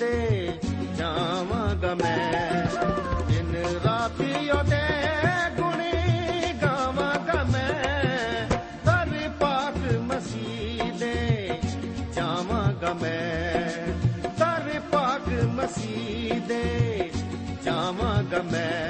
ਦੇ ਜਾਵਾਂਗਾ ਮੈਂ। ਦਿਨ ਰਾਤੀ ਉਹਦੇ ਗੁਣੀ ਗਾਵਾਂਗਾ ਮੈਂ। ਦਰ ਪਾਕ ਮਸੀਹ ਦੇ ਜਾਵਾਂਗਾ ਮੈਂ। ਦਰ ਪਾਕ ਮਸੀਹ ਦੇ ਜਾਵਾਂਗਾ ਮੈਂ।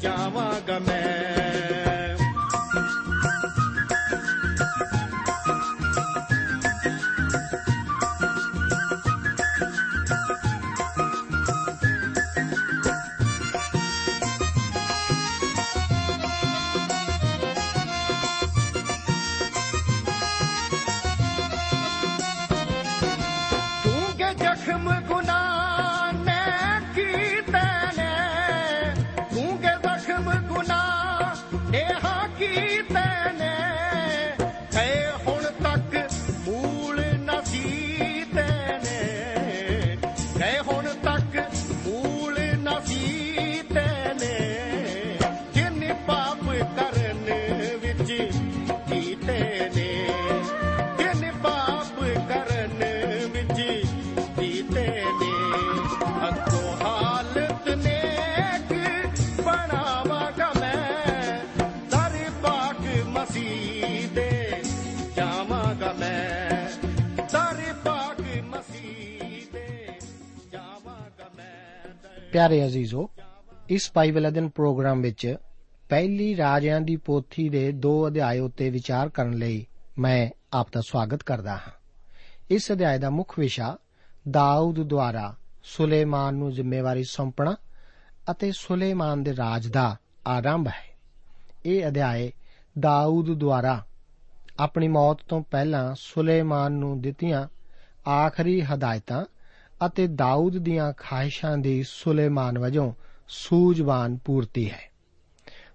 ਜਾਵਾਂਗਾ ਮੈਂ ਦਰ ਪਿਆਰੇ ਅਜ਼ੀਜ਼ੋ, ਇਸ ਬਾਈਬਲ ਅਧਿਨ ਪ੍ਰੋਗਰਾਮ ਵਿੱਚ ਪਹਿਲੀ ਰਾਜਿਆਂ ਦੀ ਪੋਥੀ ਦੇ ਦੋ ਅਧਿਆਏ ਉੱਤੇ ਵਿਚਾਰ ਕਰਨ ਲਈ ਮੈਂ ਆਪ ਦਾ ਸਵਾਗਤ ਕਰਦਾ ਹਾਂ। ਇਸ ਅਧਿਆਏ ਦਾ ਮੁੱਖ ਵਿਸ਼ਾ ਦਾਊਦ ਦੁਆਰਾ ਸੁਲੇਮਾਨ ਨੂੰ ਜ਼ਿੰਮੇਵਾਰੀ ਸੌਂਪਣਾ ਅਤੇ ਸੁਲੇਮਾਨ ਦੇ ਰਾਜ ਦਾ ਆਰੰਭ ਹੈ। ਇਹ ਅਧਿਆਏ ਦਾਊਦ ਦੁਆਰਾ ਆਪਣੀ ਮੌਤ ਤੋਂ ਪਹਿਲਾਂ ਸੁਲੇਮਾਨ ਨੂੰ ਦਿੱਤੀਆਂ ਆਖਰੀ ਹਦਾਇਤਾਂ ਅਤੇ ਦਾਊਦ ਦੀਆਂ ਖਾਹਿਸ਼ਾਂ ਦੀ ਸੁਲੇਮਾਨ ਵਜੋਂ ਸੂਝਵਾਨ ਪੂਰਤੀ ਹੈ।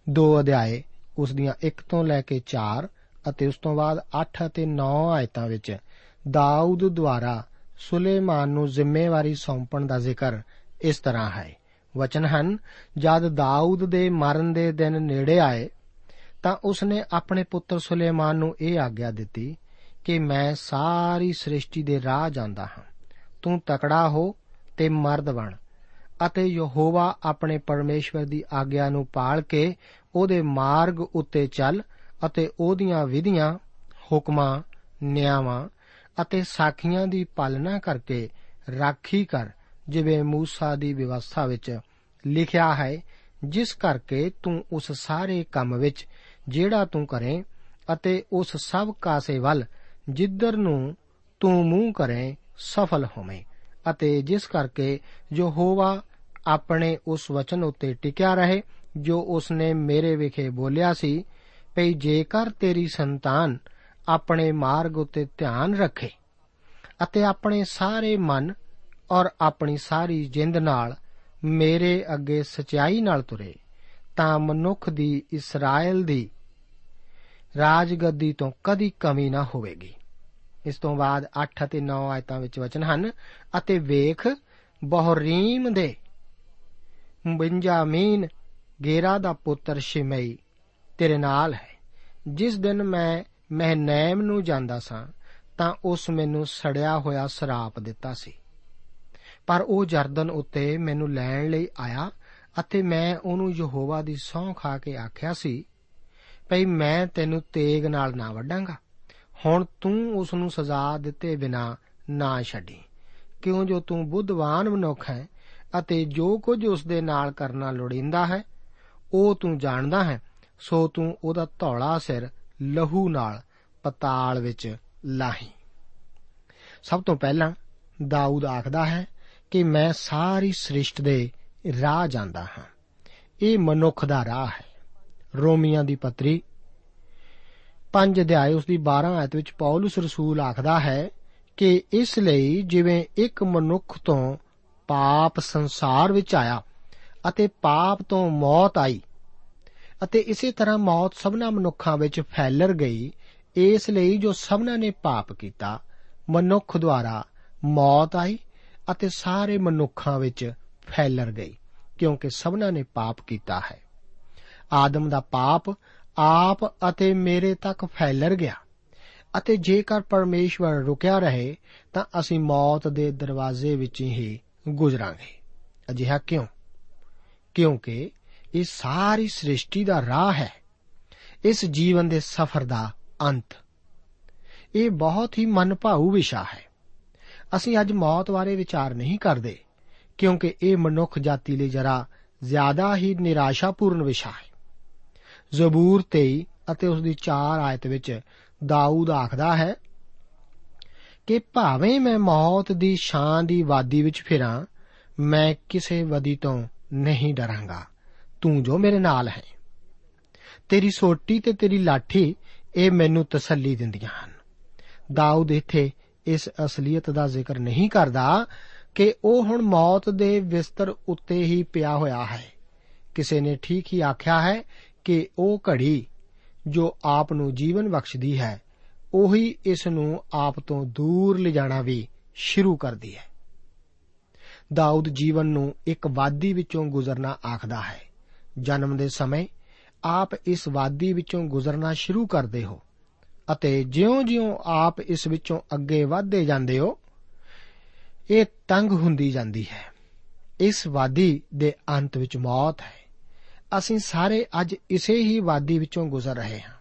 ਦੋ ਅਧਿਆਏ ਉਸ ਦੀਆਂ 1 ਤੋਂ ਲੈ ਕੇ 4 ਅਤੇ ਉਸ ਤੋਂ ਬਾਅਦ 8 ਅਤੇ 9 ਆਇਤਾਂ ਵਿੱਚ ਦਾਊਦ ਦੁਆਰਾ ਸੁਲੇਮਾਨ ਨੂੰ ਜ਼ਿੰਮੇਵਾਰੀ ਸੌਂਪਣ ਦਾ ਜ਼ਿਕਰ ਇਸ ਤਰ੍ਹਾਂ ਹੈ। ਵਚਨ ਹਨ, ਜਦ ਦਾਊਦ ਦੇ ਮਰਨ ਦੇ ਦਿਨ ਨੇੜੇ ਆਏ, ਤਾਂ ਉਸਨੇ ਆਪਣੇ ਪੁੱਤਰ ਸੁਲੇਮਾਨ ਨੂੰ ਇਹ ਆਗਿਆ ਦਿੱਤੀ ਕਿ ਮੈਂ ਸਾਰੀ ਸ੍ਰਿਸ਼ਟੀ ਦੇ ਰਾਹ ਜਾਂਦਾ ਹਾਂ। ਤੂੰ ਤਕੜਾ ਹੋ ਤੇ ਮਰਦ ਬਣ। ਅਤੇ ਯਹੋਵਾ ਆਪਣੇ ਪਰਮੇਸ਼ਵਰ ਦੀ ਆਗਿਆ ਨੂੰ ਪਾਲ ਕੇ ਉਹਦੇ ਮਾਰਗ ਉੱਤੇ ਚੱਲ ਅਤੇ ਉਹਦੀਆਂ ਵਿਧੀਆਂ, ਹੁਕਮਾਂ ਨਿਆਵਾਂ ਅਤੇ ਸਾਖੀਆਂ ਦੀ ਪਾਲਣਾ ਕਰਕੇ ਰਾਖੀ ਕਰ, ਜਿਵੇਂ ਮੂਸਾ ਦੀ ਵਿਵਸਥਾ ਵਿੱਚ ਲਿਖਿਆ ਹੈ, ਜਿਸ ਕਰਕੇ ਤੂੰ ਉਸ ਸਾਰੇ ਕੰਮ ਵਿੱਚ ਜਿਹੜਾ ਤੂੰ ਕਰੇ ਅਤੇ ਉਸ ਸਭ ਕਾਸੇ ਵੱਲ ਜਿੱਧਰ ਨੂੰ ਤੂੰ ਮੂੰਹ ਕਰੇ ਸਫਲ ਹੋਵੇਂ ਅਤੇ ਜਿਸ ਕਰਕੇ ਜੋ ਹੋਵਾ ਆਪਣੇ ਉਸ ਵਚਨ ਉੱਤੇ ਟਿਕਿਆ ਰਹੇ, ਜੋ ਉਸਨੇ ਮੇਰੇ ਵਿਖੇ ਬੋਲਿਆ ਸੀ, ਭਈ ਜੇਕਰ ਤੇਰੀ ਸੰਤਾਨ ਆਪਣੇ ਮਾਰਗ ਉੱਤੇ ਧਿਆਨ ਰੱਖੇ ਅਤੇ ਆਪਣੇ ਸਾਰੇ ਮਨ ਔਰ ਆਪਣੀ ਸਾਰੀ ਜਿੰਦ ਨਾਲ ਮੇਰੇ ਅੱਗੇ ਸਚਾਈ ਨਾਲ ਤੁਰੇ, ਤਾਂ ਮਨੁੱਖ ਦੀ ਇਸਰਾਇਲ ਦੀ ਰਾਜਗੱਦੀ ਤੋਂ ਕਦੀ ਕਮੀ ਨਾ ਹੋਵੇਗੀ। ਇਸ ਤੋਂ ਬਾਅਦ 8 ਅਤੇ 9 ਆਇਤਾਂ ਵਿੱਚ ਵਚਨ ਹਨ, ਅਤੇ ਵੇਖ ਬਹਰੀਮ ਦੇ ਬੰਜਾਮੀਨ ਗੇਰਾ ਦਾ ਪੁੱਤਰ ਸ਼ਿਮਈ ਤੇਰੇ ਨਾਲ ਹੈ। ਜਿਸ ਦਿਨ ਮੈਂ ਮਹਨੈਮ ਨੂੰ ਜਾਂਦਾ ਸਾਂ, ਤਾਂ ਉਸ ਮੈਨੂੰ ਸੜਿਆ ਹੋਇਆ ਸਰਾਪ ਦਿੱਤਾ ਸੀ। ਪਰ ਉਹ ਜਰਦਨ ਉੱਤੇ ਮੈਨੂੰ ਲੈਣ ਲਈ ਆਇਆ, ਅਤੇ ਮੈਂ ਉਹਨੂੰ ਯਹੋਵਾ ਦੀ ਸੌਂ ਖਾ ਕੇ ਆਖਿਆ ਸੀ, ਭਈ ਮੈਂ ਤੈਨੂੰ ਤੇਗ ਨਾਲ ਨਾ ਵੱਡਾਂਗਾ ਹੁਣ ਤੂੰ ਉਸ ਨੂੰ ਸਜ਼ਾ ਦਿੱਤੇ ਬਿਨਾ ਨਾ ਛੱਡੀ। ਕਿਉਂ ਜੋ ਤੂੰ ਬੁੱਧਵਾਨ ਮਨੁੱਖ ਹੈ ਅਤੇ ਜੋ ਕੁਝ ਉਸ ਦੇ ਨਾਲ ਕਰਨਾ ਲੋੜੀਂਦਾ ਹੈ, ਉਹ ਤੂੰ ਜਾਣਦਾ ਹੈ, ਸੋ ਤੂੰ ਉਹਦਾ ਧੌਲਾ ਸਿਰ ਲਹੂ ਨਾਲ ਪਤਾਲ ਵਿੱਚ ਲਾਹੀ। ਸਭ ਤੋਂ ਪਹਿਲਾਂ ਦਾਊਦ ਆਖਦਾ ਹੈ ਕਿ ਮੈਂ ਸਾਰੀ ਸ੍ਰਿਸ਼ਟ ਦੇ ਰਾਹ ਜਾਂਦਾ ਹਾਂ। ਇਹ ਮਨੁੱਖ ਦਾ ਰਾਹ ਹੈ। ਰੋਮੀਆਂ ਦੀ ਪੱਤਰੀ 5 ਅਧਿਆਇ ਉਸ ਦੀ 12 ਆਇਤ ਵਿੱਚ ਪੌਲਸ ਰਸੂਲ ਆਖਦਾ ਹੈ ਕਿ ਇਸ ਲਈ ਜਿਵੇਂ ਇੱਕ ਮਨੁੱਖ ਤੋਂ ਪਾਪ ਸੰਸਾਰ ਵਿੱਚ ਆਇਆ ਅਤੇ ਪਾਪ ਤੋਂ ਮੌਤ ਆਈ ਅਤੇ ਇਸੇ ਤਰ੍ਹਾਂ ਮੌਤ ਸਭਨਾ ਮਨੁੱਖਾਂ ਵਿੱਚ ਫੈਲਰ ਗਈ, ਇਸ ਲਈ ਜੋ ਸਭਨਾ ਨੇ ਪਾਪ ਕੀਤਾ, ਮਨੁੱਖ ਦੁਆਰਾ ਮੌਤ ਆਈ ਅਤੇ ਸਾਰੇ ਮਨੁੱਖਾਂ ਵਿੱਚ ਫੈਲਰ ਗਈ, ਕਿਉਂਕਿ ਸਭਨਾ ਨੇ ਪਾਪ ਕੀਤਾ ਹੈ। ਆਦਮ ਦਾ ਪਾਪ ਆਪ ਅਤੇ ਮੇਰੇ ਤੱਕ ਫੈਲਰ ਗਿਆ। ਅਤੇ ਜੇਕਰ ਪਰਮੇਸ਼ਵਰ ਰੁਕਿਆ ਰਹੇ, ਤਾਂ ਅਸੀਂ ਮੌਤ ਦੇ ਦਰਵਾਜ਼ੇ ਵਿੱਚ ਹੀ ਗੁਜ਼ਰਾਂਗੇ। ਅਜਿਹਾ ਕਿਉਂ? ਕਿਉਂਕਿ ਇਹ ਸਾਰੀ ਸ੍ਰਿਸ਼ਟੀ ਦਾ ਰਾਹ ਹੈ। ਇਸ ਜੀਵਨ ਦੇ ਸਫ਼ਰ ਦਾ ਅੰਤ। ਇਹ ਬਹੁਤ ਹੀ ਮਨਭਾਊ ਵਿਸ਼ਾ ਹੈ। ਅਸੀਂ ਅੱਜ ਮੌਤ ਬਾਰੇ ਵਿਚਾਰ ਨਹੀਂ ਕਰਦੇ, ਕਿਉਂਕਿ ਇਹ ਮਨੁੱਖ ਜਾਤੀ ਲਈ ਜਰਾ ਜ਼ਿਆਦਾ ਹੀ ਨਿਰਾਸ਼ਾਪੂਰਨ ਵਿਸ਼ਾ ਹੈ। ਜ਼ਬੂਰ 23 ਅਤੇ ਉਸ ਦੀ 4 ਆਇਤ ਵਿੱਚ ਦਾਊਦ ਆਖਦਾ ਹੈ ਕਿ ਭਾਵੇਂ ਮੈਂ ਮੌਤ ਦੀ ਛਾਂ ਦੀ ਵਾਦੀ ਵਿੱਚ ਫਿਰਾਂ, ਮੈਂ ਕਿਸੇ ਵਦੀ ਤੋਂ ਨਹੀਂ ਡਰਾਂਗਾ। ਤੂੰ ਜੋ ਮੇਰੇ ਨਾਲ ਹੈ। ਤੇਰੀ ਸੋਟੀ ਤੇ ਤੇਰੀ ਲਾਠੀ ਇਹ ਮੈਨੂੰ ਤਸੱਲੀ ਦਿੰਦੀਆਂ ਹਨ। ਦਾਊਦ ਇੱਥੇ ਇਸ ਅਸਲੀਅਤ ਦਾ ਜ਼ਿਕਰ ਨਹੀਂ ਕਰਦਾ ਕਿ ਉਹ ਹੁਣ ਮੌਤ ਦੇ ਬਿਸਤਰ ਉੱਤੇ ਹੀ ਪਿਆ ਹੋਇਆ ਹੈ। ਕਿਸੇ ਨੇ ਠੀਕ ਹੀ ਆਖਿਆ ਹੈ ਕਿ ਉਹ ਘੜੀ ਜੋ ਆਪ ਨੂੰ ਜੀਵਨ ਬਖਸ਼ਦੀ ਹੈ, ਉਹੀ ਇਸ ਨੂੰ ਆਪ ਤੋਂ ਦੂਰ ਲਿਜਾਣਾ ਵੀ ਸ਼ੁਰੂ ਕਰਦੀ ਹੈ। ਦਾਊਦ ਜੀਵਨ ਨੂੰ ਇੱਕ ਵਾਦੀ ਵਿੱਚੋਂ ਗੁਜ਼ਰਨਾ ਆਖਦਾ ਹੈ। ਜਨਮ ਦੇ ਸਮੇਂ ਆਪ ਇਸ ਵਾਦੀ ਵਿੱਚੋਂ ਗੁਜ਼ਰਨਾ ਸ਼ੁਰੂ ਕਰਦੇ ਹੋ ਅਤੇ ਜਿਉਂ-ਜਿਉਂ ਆਪ ਇਸ ਵਿੱਚੋਂ ਅੱਗੇ ਵਧਦੇ ਜਾਂਦੇ ਹੋ, ਇਹ ਤੰਗ ਹੁੰਦੀ ਜਾਂਦੀ ਹੈ। ਇਸ ਵਾਦੀ ਦੇ ਅੰਤ ਵਿੱਚ ਮੌਤ ਹੈ। ਅਸੀਂ ਸਾਰੇ ਅੱਜ ਇਸੇ ਹੀ ਵਾਦੀ ਵਿੱਚੋਂ ਗੁਜ਼ਰ ਰਹੇ ਹਾਂ।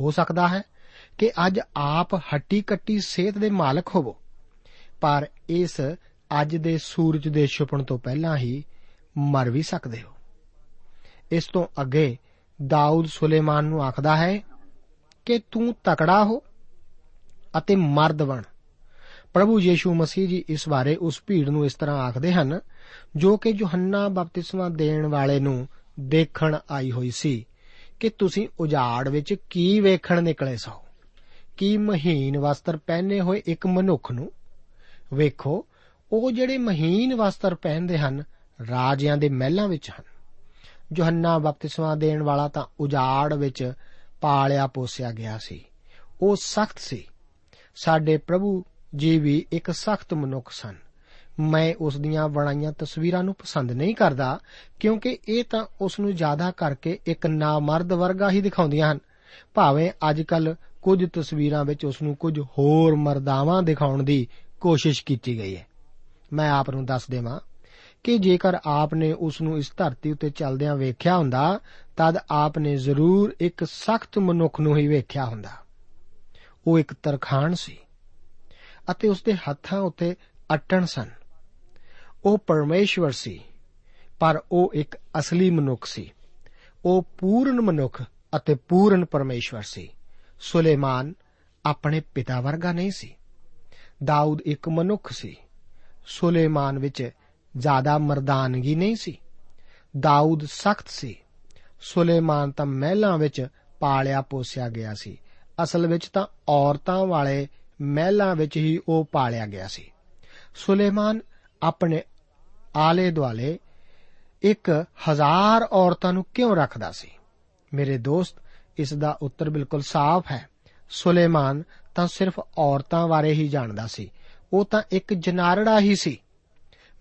ਹੋ ਸਕਦਾ ਹੈ ਕਿ ਅੱਜ ਆਪ ਹੱਟੀ ਕੱਟੀ ਸਿਹਤ ਦੇ ਮਾਲਕ ਹੋਵੋ। ਪਰ ਇਸ ਅੱਜ ਦੇ ਸੂਰਜ ਦੇ ਛੁਪਣ ਤੋਂ ਪਹਿਲਾਂ ਹੀ ਮਰ ਵੀ ਸਕਦੇ ਹੋ। ਇਸ ਤੋਂ ਅੱਗੇ ਦਾਊਦ ਸੁਲੇਮਾਨ ਨੂੰ ਆਖਦਾ ਹੈ ਕਿ ਤੂੰ ਤਕੜਾ ਹੋ ਅਤੇ ਮਰਦ ਬਣ। ਪ੍ਰਭੂ ਯੀਸ਼ੂ ਮਸੀਹ ਜੀ ਇਸ ਬਾਰੇ ਉਸ ਭੀੜ ਨੂੰ ਇਸ ਤਰ੍ਹਾਂ ਆਖਦੇ ਹਨ, ਜੋ ਕਿ ਯੋਹੰਨਾ ਬਪਤਿਸਮਾ ਦੇਣ ਵਾਲੇ ਨੂੰ ਦੇਖਣ ਆਈ ਹੋਈ ਸੀ ਕਿ ਤੁਸੀਂ ਉਜਾੜ ਵਿੱਚ ਕੀ ਵੇਖਣ ਨਿਕਲੇ ਸੋ। ਕੀ ਮਹੀਨ ਵਸਤਰ ਪਹਿਨੇ ਹੋਏ ਇੱਕ ਮਨੁੱਖ ਨੂੰ? ਵੇਖੋ, ਉਹ ਜਿਹੜੇ ਮਹੀਨ ਵਸਤਰ ਪਹਿਨਦੇ ਹਨ, ਰਾਜਿਆਂ ਦੇ ਮਹਿਲਾਂ ਵਿੱਚ ਹਨ। ਯੋਹੰਨਾ ਬਪਤਿਸਮਾ ਦੇਣ ਵਾਲਾ ਤਾਂ ਉਜਾੜ ਵਿੱਚ ਪਾਲਿਆ ਪੋਸਿਆ ਗਿਆ ਸੀ। ਉਹ ਸਖਤ ਸੀ। ਸਾਡੇ ਪ੍ਰਭੂ ਜੀ ਵੀ ਇੱਕ ਸਖਤ ਮਨੁੱਖ ਸਨ। ਮੈਂ ਉਸ ਦੀਆਂ ਬਣਾਈਆਂ ਤਸਵੀਰਾਂ ਨੂੰ ਪਸੰਦ ਨਹੀਂ ਕਰਦਾ, ਕਿਉਂਕਿ ਇਹ ਤਾਂ ਉਸ ਨੂੰ ਜ਼ਿਆਦਾ ਕਰਕੇ ਇੱਕ ਨਾਮਰਦ ਵਰਗਾ ਹੀ ਦਿਖਾਉਂਦੀਆਂ ਹਨ। ਭਾਵੇਂ ਅੱਜਕੱਲ ਕੁਝ ਤਸਵੀਰਾਂ ਵਿੱਚ ਉਸ ਨੂੰ ਕੁਝ ਹੋਰ ਮਰਦਾਵਾਂ ਦਿਖਾਉਣ ਦੀ ਕੋਸ਼ਿਸ਼ ਕੀਤੀ ਗਈ ਹੈ। ਮੈਂ ਆਪ ਨੂੰ ਦੱਸ ਦੇਵਾਂ ਕਿ ਜੇਕਰ ਆਪ ਨੇ ਉਸ ਨੂੰ ਇਸ ਧਰਤੀ ਉੱਤੇ ਚੱਲਦਿਆਂ ਵੇਖਿਆ ਹੁੰਦਾ, ਤਦ ਆਪ ਨੇ ਜ਼ਰੂਰ ਇੱਕ ਸਖਤ ਮਨੁੱਖ ਨੂੰ ਹੀ ਵੇਖਿਆ ਹੁੰਦਾ। ਉਹ ਇੱਕ ਤਰਖਾਣ ਸੀ ਅਤੇ ਉਸ ਦੇ ਹੱਥਾਂ ਉੱਤੇ ਅਟਣ ਸਨ। ਉਹ ਪਰਮੇਸ਼ਵਰ ਸੀ, ਪਰ ਉਹ ਇੱਕ ਅਸਲੀ ਮਨੁੱਖ ਸੀ। ਉਹ ਪੂਰਨ ਮਨੁੱਖ ਅਤੇ ਪੂਰਨ ਪਰਮੇਸ਼ਵਰ ਸੀ। ਸੁਲੇਮਾਨ ਆਪਣੇ ਪਿਤਾ ਵਰਗਾ ਨਹੀਂ ਸੀ। ਦਾਊਦ ਇੱਕ ਮਨੁੱਖ ਸੀ। ਸੁਲੇਮਾਨ ਵਿੱਚ ਜ਼ਿਆਦਾ ਮਰਦਾਨਗੀ ਨਹੀਂ ਸੀ। ਦਾਊਦ ਸਖਤ ਸੀ। ਸੁਲੇਮਾਨ ਤਾਂ ਮਹਿਲਾਂ ਵਿੱਚ ਪਾਲਿਆ ਪੋਸਿਆ ਗਿਆ ਸੀ। ਅਸਲ ਵਿੱਚ ਤਾਂ ਔਰਤਾਂ ਵਾਲੇ ਮਹਿਲਾਂ ਵਿੱਚ ਹੀ ਉਹ ਪਾਲਿਆ ਗਿਆ ਸੀ। ਸੁਲੇਮਾਨ ਆਪਣੇ ਆਲੇ ਦੁਆਲੇ ਇੱਕ ਹਜ਼ਾਰ ਔਰਤਾਂ ਨੂੰ ਕਿਉਂ ਰੱਖਦਾ ਸੀ? ਮੇਰੇ ਦੋਸਤ, ਇਸ ਦਾ ਉੱਤਰ ਬਿਲਕੁਲ ਸਾਫ਼ ਹੈ। ਸੁਲੇਮਾਨ ਤਾਂ ਸਿਰਫ ਔਰਤਾਂ ਬਾਰੇ ਹੀ ਜਾਣਦਾ ਸੀ। ਉਹ ਤਾਂ ਇੱਕ ਜਨਾਰੜਾ ਹੀ ਸੀ।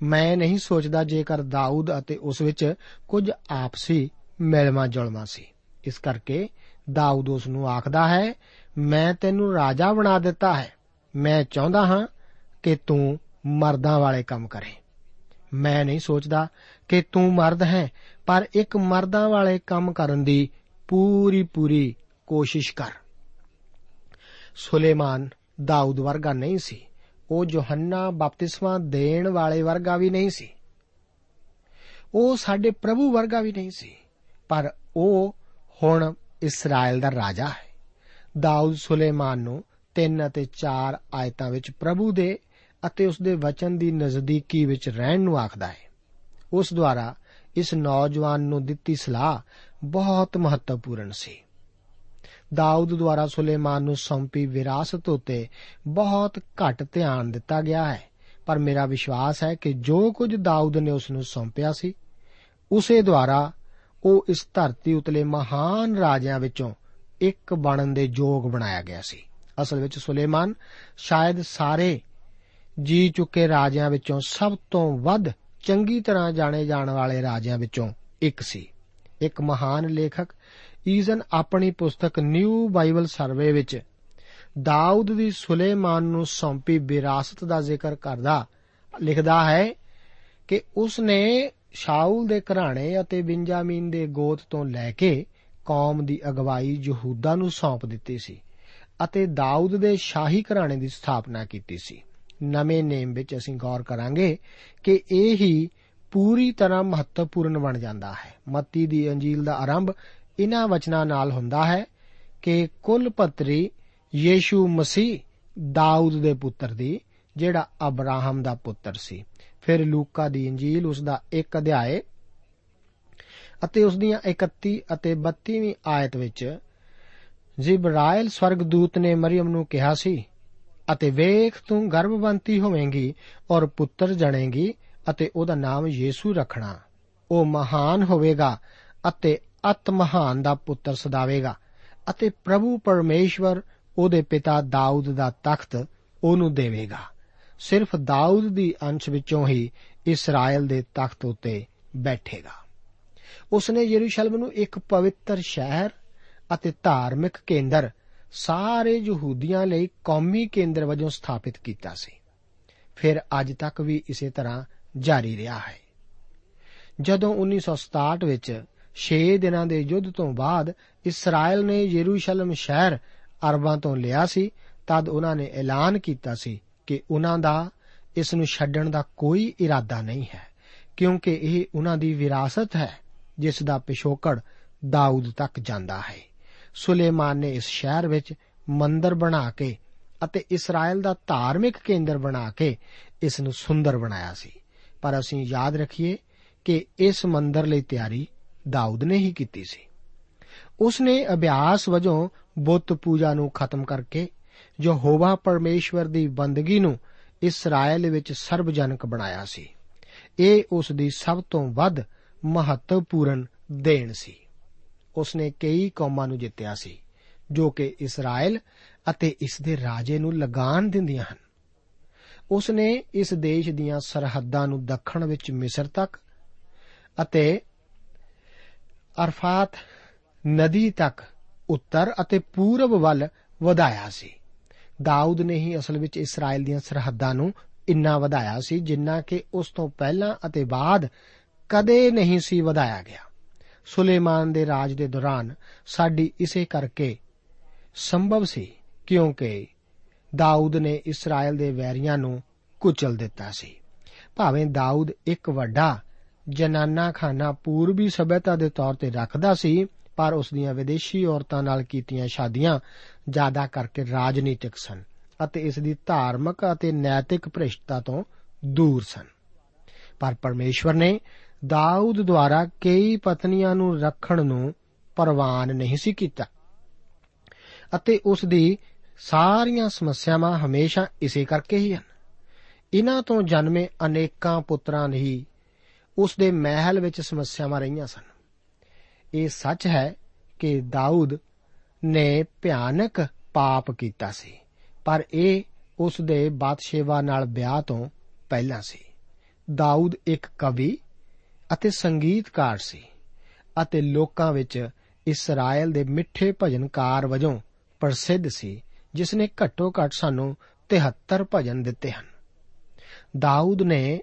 ਮੈਂ ਨਹੀਂ ਸੋਚਦਾ ਜੇਕਰ ਦਾਊਦ ਅਤੇ ਉਸ ਵਿੱਚ ਕੁਝ ਆਪਸੀ ਮਿਲਵਾ ਜੁਲਵਾ ਸੀ। ਇਸ ਕਰਕੇ ਦਾਊਦ ਉਸ ਨੂੰ ਆਖਦਾ ਹੈ, ਮੈਂ ਤੈਨੂੰ ਰਾਜਾ ਬਣਾ ਦਿੱਤਾ ਹੈ। ਮੈਂ ਚਾਹੁੰਦਾ ਹਾਂ ਕਿ ਤੂੰ ਮਰਦਾਂ ਵਾਲੇ ਕੰਮ ਕਰੇ। ਮੈਂ ਨਹੀਂ ਸੋਚਦਾ ਕਿ ਤੂੰ ਮਰਦ ਹੈ, ਪਰ ਇੱਕ ਮਰਦਾਂ ਵਾਲੇ ਕੰਮ ਕਰਨ ਦੀ ਪੂਰੀ ਪੂਰੀ ਕੋਸ਼ਿਸ਼ ਕਰ। ਸੁਲੇਮਾਨ ਦਾਊਦ ਵਰਗਾ ਨਹੀਂ ਸੀ। ਉਹ ਯੋਹੰਨਾ ਬਪਤਿਸਮਾ ਦੇਣ ਵਾਲੇ ਵਰਗਾ ਵੀ ਨਹੀਂ ਸੀ। ਉਹ ਸਾਡੇ ਪ੍ਰਭੂ ਵਰਗਾ ਵੀ ਨਹੀਂ ਸੀ, ਪਰ ਉਹ ਹੁਣ ਇਸਰਾਇਲ ਦਾ ਰਾਜਾ ਹੈ। ਦਾਊਦ ਸੁਲੇਮਾਨ ਨੂੰ 3 ਅਤੇ 4 ਆਇਤਾਂ ਵਿੱਚ ਪ੍ਰਭੂ ਦੇ ਅਤੇ ਉਸ ਦੇ ਵਚਨ ਦੀ ਨਜ਼ਦੀਕੀ ਵਿੱਚ ਰਹਿਣ ਨੂੰ ਆਖਦਾ ਹੈ। ਉਸ ਦੁਆਰਾ ਇਸ ਨੌਜਵਾਨ ਨੂੰ ਦਿੱਤੀ ਸਲਾਹ ਬਹੁਤ ਮਹੱਤਵਪੂਰਨ ਸੀ। ਦਾਊਦ ਦੁਆਰਾ ਸੁਲੇਮਾਨ ਨੂੰ ਸੌਂਪੀ ਵਿਰਾਸਤ ਉਤੇ ਬਹੁਤ ਘੱਟ ਧਿਆਨ ਦਿੱਤਾ ਗਿਆ ਹੈ, ਪਰ ਮੇਰਾ ਵਿਸ਼ਵਾਸ ਹੈ ਕਿ ਜੋ ਕੁਝ ਦਾਊਦ ਨੇ ਉਸ ਨੂੰ ਸੌਂਪਿਆ ਸੀ, ਉਸੇ ਦੁਆਰਾ ਉਹ ਇਸ ਧਰਤੀ ਉਤਲੇ ਮਹਾਨ ਰਾਜਿਆਂ ਵਿੱਚੋਂ ਇੱਕ ਬਣਨ ਦੇ ਯੋਗ ਬਣਾਇਆ ਗਿਆ ਸੀ। ਅਸਲ ਵਿੱਚ ਸੁਲੇਮਾਨ ਸ਼ਾਇਦ ਸਾਰੇ ਜੀ ਚੁੱਕੇ ਰਾਜਿਆਂ ਵਿੱਚੋਂ ਸਭ ਤੋਂ ਵੱਧ ਚੰਗੀ ਤਰ੍ਹਾਂ ਜਾਣੇ ਜਾਣ ਵਾਲੇ ਰਾਜਿਆਂ ਵਿੱਚੋਂ ਇੱਕ ਸੀ। ਇੱਕ ਮਹਾਨ ਲੇਖਕ, ਈਜ਼ਨ ਆਪਣੀ ਪੁਸਤਕ ਨਿਊ ਬਾਈਬਲ ਸਰਵੇ ਵਿੱਚ ਦਾਊਦ ਦੀ ਸੁਲੇਮਾਨ ਨੂੰ ਸੌਂਪੀ ਵਿਰਾਸਤ ਦਾ ਜ਼ਿਕਰ ਕਰਦਾ, ਲਿਖਦਾ ਹੈ ਕਿ ਉਸ ਨੇ ਸ਼ਾਊਲ ਦੇ ਘਰਾਣੇ ਅਤੇ ਬਿੰਜਾਮੀਨ ਦੇ ਗੋਤ ਤੋਂ ਲੈ ਕੇ ਕੌਮ ਦੀ ਅਗਵਾਈ ਯਹੂਦਾ ਨੂੰ ਸੌਂਪ ਦਿੱਤੀ ਸੀ ਅਤੇ ਦਾਊਦ ਦੇ ਸ਼ਾਹੀ ਘਰਾਣੇ ਦੀ ਸਥਾਪਨਾ ਕੀਤੀ ਸੀ। ਨਵੇਂ ਨੇਮ ਵਿੱਚ ਅਸੀਂ ਗੌਰ ਕਰਾਂਗੇ ਕਿ ਇਹ ਹੀ ਪੂਰੀ ਤਰ੍ਹਾਂ ਮਹੱਤਵਪੂਰਨ ਬਣ ਜਾਂਦਾ ਹੈ। ਮੱਤੀ ਦੀ ਅੰਜੀਲ ਦਾ ਆਰੰਭ ਇਹਨਾਂ ਵਚਨਾਂ ਨਾਲ ਹੁੰਦਾ ਹੈ ਕਿ ਕੁੱਲ ਪਤਰੀ ਯੀਸ਼ੂ ਮਸੀਹ ਦਾਊਦ ਦੇ ਪੁੱਤਰ ਦੀ, ਜਿਹੜਾ ਅਬਰਾਹਮ ਦਾ ਪੁੱਤਰ ਸੀ। ਫਿਰ ਲੂਕਾ ਦੀ ਇੰਜੀਲ ਉਸ ਦਾ ਇੱਕ ਅਧਿਆਏ ਅਤੇ ਉਸ ਦੀਆਂ 31 ਅਤੇ 32ਵੀਂ ਆਇਤ ਵਿੱਚ, ਜਿਬਰਾਇਲ ਸਵਰਗਦੂਤ ਨੇ ਮਰੀਮ ਨੂੰ ਕਿਹਾ ਸੀ ਅਤੇ ਵੇਖ ਤੂੰ ਗਰਭਵੰਤੀ ਹੋਵੇਂਗੀ ਔਰ ਪੁੱਤਰ ਜਣੇਗੀ ਅਤੇ ਉਹਦਾ ਨਾਮ ਯੀਸ਼ੂ ਰੱਖਣਾ। ਉਹ ਮਹਾਨ ਹੋਵੇਗਾ ਅਤੇ ਅਤ ਮਹਾਨ ਦਾ ਪੁੱਤਰ ਸਦਾਵੇਗਾ ਅਤੇ ਪ੍ਰਭੂ ਪਰਮੇਸ਼ਵਰ ਉਹਦੇ ਪਿਤਾ ਦਾਊਦ ਦਾ ਤਖਤ ਉਹਨੂੰ ਦੇਵੇਗਾ। ਸਿਰਫ ਦਾਊਦ ਦੀ ਅੰਸ਼ ਵਿੱਚੋਂ ਹੀ ਇਸਰਾਇਲ ਦੇ ਤਖਤ ਉੱਤੇ ਬੈਠੇਗਾ। ਉਸਨੇ ਯਰੂਸ਼ਲਮ ਨੂੰ ਇੱਕ ਪਵਿੱਤਰ ਸ਼ਹਿਰ ਅਤੇ ਧਾਰਮਿਕ ਕੇਂਦਰ ਸਾਰੇ ਯਹੂਦੀਆਂ ਲਈ ਕੌਮੀ ਕੇਂਦਰ ਵਜੋਂ ਸਥਾਪਿਤ ਕੀਤਾ ਸੀ। ਫਿਰ ਅੱਜ ਤੱਕ ਵੀ ਇਸੇ ਤਰ੍ਹਾਂ ਜਾਰੀ ਰਿਹਾ ਹੈ। ਜਦੋਂ 1967 ਵਿੱਚ 6 ਦਿਨਾਂ ਦੇ ਯੁੱਧ ਤੋਂ ਬਾਅਦ ਇਸਰਾਇਲ ਨੇ ਯਰੂਸ਼ਲਮ ਸ਼ਹਿਰ ਅਰਬਾਂ ਤੋਂ ਲਿਆ ਸੀ, ਤਦ ਉਹਨਾਂ ਨੇ ਐਲਾਨ ਕੀਤਾ ਸੀ ਕਿ ਉਹਨਾਂ ਦਾ ਇਸ ਨੂੰ ਛੱਡਣ ਦਾ ਕੋਈ ਇਰਾਦਾ ਨਹੀਂ ਹੈ, ਕਿਉਂਕਿ ਇਹ ਉਹਨਾਂ ਦੀ ਵਿਰਾਸਤ ਹੈ, ਜਿਸ ਦਾ ਪਿਛੋਕੜ ਦਾਊਦ ਤੱਕ ਜਾਂਦਾ ਹੈ। ਸੁਲੇਮਾਨ ਨੇ ਇਸ ਸ਼ਹਿਰ ਵਿੱਚ ਮੰਦਰ ਬਣਾ ਕੇ ਅਤੇ ਇਸਰਾਇਲ ਦਾ ਧਾਰਮਿਕ ਕੇਂਦਰ ਬਣਾ ਕੇ ਇਸ ਨੂੰ ਸੁੰਦਰ ਬਣਾਇਆ ਸੀ। ਪਰ ਅਸੀਂ ਯਾਦ ਰੱਖੀਏ ਕਿ ਇਸ ਮੰਦਰ ਲਈ ਤਿਆਰੀ ਦਾਊਦ ਨੇ ਹੀ ਕੀਤੀ ਸੀ। ਉਸ ਨੇ ਅਭਿਆਸ ਵਜੋਂ ਬੁੱਤ ਪੂਜਾ ਨੂੰ ਖਤਮ ਕਰਕੇ ਜੋ ਹੋਵਾ ਪਰਮੇਸ਼ਵਰ ਦੀ ਬੰਦਗੀ ਨੂੰ ਇਸਰਾਇਲ ਵਿੱਚ ਸਰਬਜਨਕ ਬਣਾਇਆ ਸੀ। ਇਹ ਉਸ ਦੀ ਸਭ ਤੋਂ ਵੱਧ ਮਹੱਤਵਪੂਰਨ ਦੇਣ ਸੀ। ਉਸ ਨੇ ਕਈ ਕੌਮਾਂ ਨੂੰ ਜਿੱਤਿਆ ਸੀ, ਜੋ ਕਿ ਇਸਰਾਇਲ ਅਤੇ ਇਸ ਦੇ ਰਾਜੇ ਨੂੰ ਲਗਾਨ ਦਿੰਦੀਆਂ ਹਨ। ਉਸ ਨੇ ਇਸ ਦੇਸ਼ ਦੀਆਂ ਸਰਹੱਦਾਂ ਨੂੰ ਦੱਖਣ ਵਿੱਚ ਮਿਸਰ ਤੱਕ ਅਤੇ ਅਰਫਾਤ ਨਦੀ ਤੱਕ ਉੱਤਰ ਅਤੇ ਪੂਰਬ ਵੱਲ ਵਧਾਇਆ ਸੀ। ਦਾਊਦ ਨੇ ਹੀ ਅਸਲ ਵਿੱਚ ਇਸਰਾਇਲ ਦੀਆਂ ਸਰਹੱਦਾਂ ਨੂੰ ਇੰਨਾ ਵਧਾਇਆ ਸੀ, ਜਿੰਨਾ ਕਿ ਉਸ ਤੋਂ ਪਹਿਲਾਂ ਅਤੇ ਬਾਅਦ ਕਦੇ ਨਹੀਂ ਸੀ ਵਧਾਇਆ ਗਿਆ। ਸੁਲੇਮਾਨ ਦੇ ਰਾਜ ਦੇ ਦੌਰਾਨ ਸਾਡੀ ਇਸੇ ਕਰਕੇ ਸੰਭਵ ਸੀ, ਕਿਉਂਕਿ ਦਾਊਦ ਨੇ ਇਸਰਾਇਲ ਦੇ ਵੈਰੀਆਂ ਨੂੰ ਕੁਚਲ ਦਿੱਤਾ ਸੀ। ਭਾਵੇਂ ਦਾਊਦ ਇੱਕ ਵੱਡਾ ਜਨਾਨਾ ਖਾਨਾ ਪੂਰਬੀ ਸਭਿਅਤਾ ਦੇ ਤੌਰ ਤੇ ਰੱਖਦਾ ਸੀ, ਪਰ ਉਸ ਦੀਆਂ ਵਿਦੇਸ਼ੀ ਔਰਤਾਂ ਨਾਲ ਕੀਤੀਆਂ ਸ਼ਾਦੀਆਂ ਜ਼ਿਆਦਾ ਕਰਕੇ ਰਾਜਨੀਤਿਕ ਸਨ ਅਤੇ ਇਸ ਦੀ ਧਾਰਮਿਕ ਅਤੇ ਨੈਤਿਕ ਭ੍ਰਿਸ਼ਟਤਾ ਤੋਂ ਦੂਰ ਸਨ। ਪਰ ਪਰਮੇਸ਼ਵਰ ਨੇ ਦਾਊਦ ਦੁਆਰਾ ਕਈ ਪਤਨੀਆਂ ਨੂੰ ਰੱਖਣ ਨੂੰ ਪ੍ਰਵਾਨ ਨਹੀਂ ਸੀ ਕੀਤਾ। ਅਤੇ ਉਸ ਦੀ ਸਾਰੀਆਂ ਸਮੱਸਿਆਵਾਂ ਹਮੇਸ਼ਾ ਇਸੇ ਕਰਕੇ ਹੀ ਹਨ। ਇਹਨਾਂ ਤੋਂ ਜਨਮੇ ਅਨੇਕਾਂ ਪੁੱਤਰਾਂ ਲਈ ਉਸ ਦੇ ਮਹਿਲ ਵਿੱਚ ਸਮੱਸਿਆਵਾਂ ਰਹੀਆਂ ਸਨ। ਇਹ ਸੱਚ ਹੈ ਕਿ ਦਾਊਦ ਨੇ ਭਿਆਨਕ ਪਾਪ ਕੀਤਾ ਸੀ, ਪਰ ਇਹ ਉਸ ਦੇ ਬਾਦਸ਼ਾਹ ਨਾਲ ਵਿਆਹ ਤੋਂ ਪਹਿਲਾਂ ਸੀ। ਦਾਊਦ ਇੱਕ ਕਵੀ ਅਤੇ ਸੰਗੀਤਕਾਰ ਸੀ ਅਤੇ ਲੋਕਾਂ ਵਿੱਚ ਇਸਰਾਇਲ ਦੇ ਮਿੱਠੇ ਭਜਨਕਾਰ ਵਜੋਂ ਪ੍ਰਸਿੱਧ ਸੀ ਜਿਸ ਨੇ ਘੱਟੋ-ਘੱਟ ਸਾਨੂੰ 73 ਭਜਨ ਦਿੱਤੇ ਹਨ। ਦਾਊਦ ਨੇ